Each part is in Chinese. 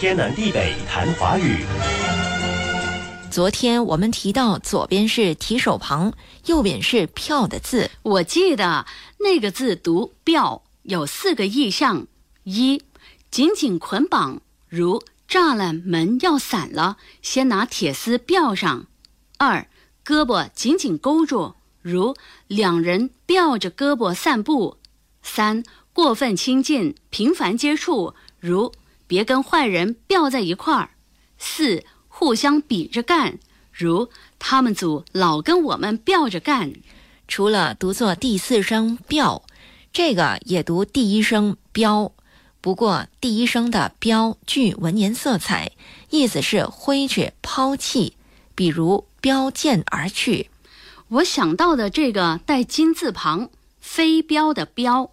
天南地北谈华语。昨天我们提到，左边是提手旁，右边是票的字。我记得那个字读“吊”，有四个意象：一、紧紧捆绑，如栅栏门要散了，先拿铁丝吊上；二、胳膊紧紧勾住，如两人吊着胳膊散步；三、过分亲近，频繁接触，如别跟坏人吊在一块儿；四、互相比着干，如他们组老跟我们吊着干。除了读作第四声“标”，这个也读第一声“标”。不过第一声的“标”具文言色彩，意思是挥去、抛弃，比如标剑而去。我想到的这个带金字旁“飞镖”的“镖”，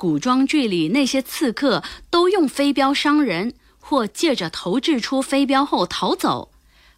古装剧里那些刺客都用飞镖伤人，或借着投掷出飞镖后逃走。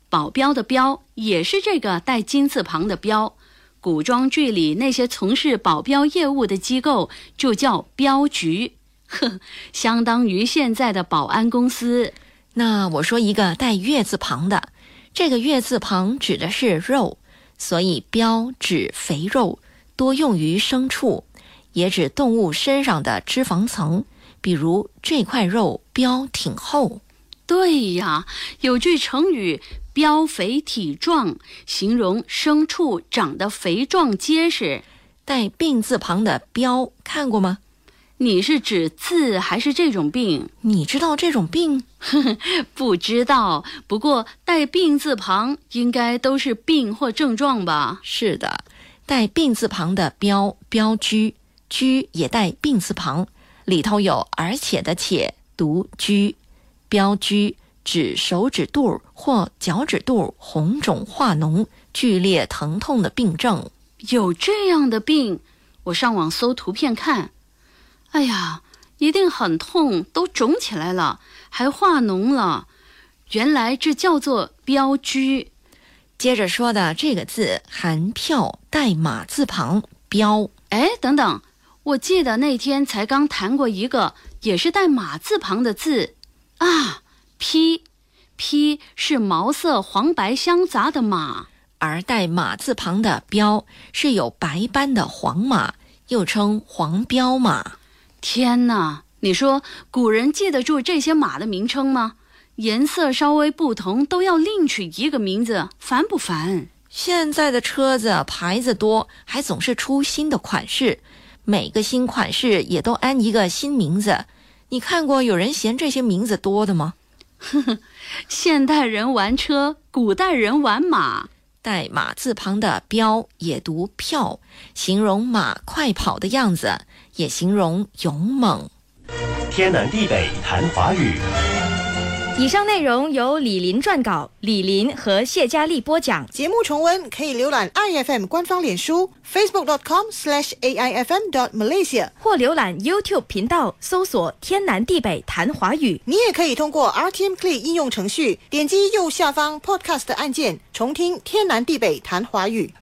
保镖的“镖”也是这个带金字旁的“镖”。古装剧里那些从事保镖业务的机构就叫镖局，呵，相当于现在的保安公司。那我说一个带月字旁的，这个月字旁指的是肉，所以“膘”指肥肉，多用于牲畜，也指动物身上的脂肪层。比如这块肉膘挺厚。对呀，有句成语“膘肥体壮”，形容牲畜长得肥壮结实。带病字旁的“膘”看过吗？你是指字还是这种病？你知道这种病？不知道。不过带病字旁应该都是病或症状吧？是的，带病字旁的“膘”膘居，居也带病字旁，里头有而且的且，读居。标居指手指肚或脚趾肚红肿化脓、剧烈疼痛的病症。有这样的病？我上网搜图片看。哎呀，一定很痛，都肿起来了，还化脓了。原来这叫做标居。接着说的这个字含票，带马字旁标。哎，等等，我记得那天才刚谈过一个，也是带马字旁的字啊，披。披是毛色黄白相杂的马，而带马字旁的标是有白斑的黄马，又称黄标马。天哪！你说古人记得住这些马的名称吗？颜色稍微不同，都要另取一个名字，烦不烦？现在的车子牌子多，还总是出新的款式，每个新款式也都安一个新名字。你看过有人嫌这些名字多的吗？呵呵，现代人玩车，古代人玩马。带马字旁的“标”也读“票”，形容马快跑的样子，也形容勇猛。天南地北谈华语。以上内容由李林撰稿，李林和谢佳丽播讲。节目重温可以浏览 iFM 官方脸书 facebook com aifm dot malaysia 或浏览 YouTube 频道搜索“天南地北谈华语”。你也可以通过 RTM Play 应用程序点击右下方 Podcast 按键，重听“天南地北谈华语”。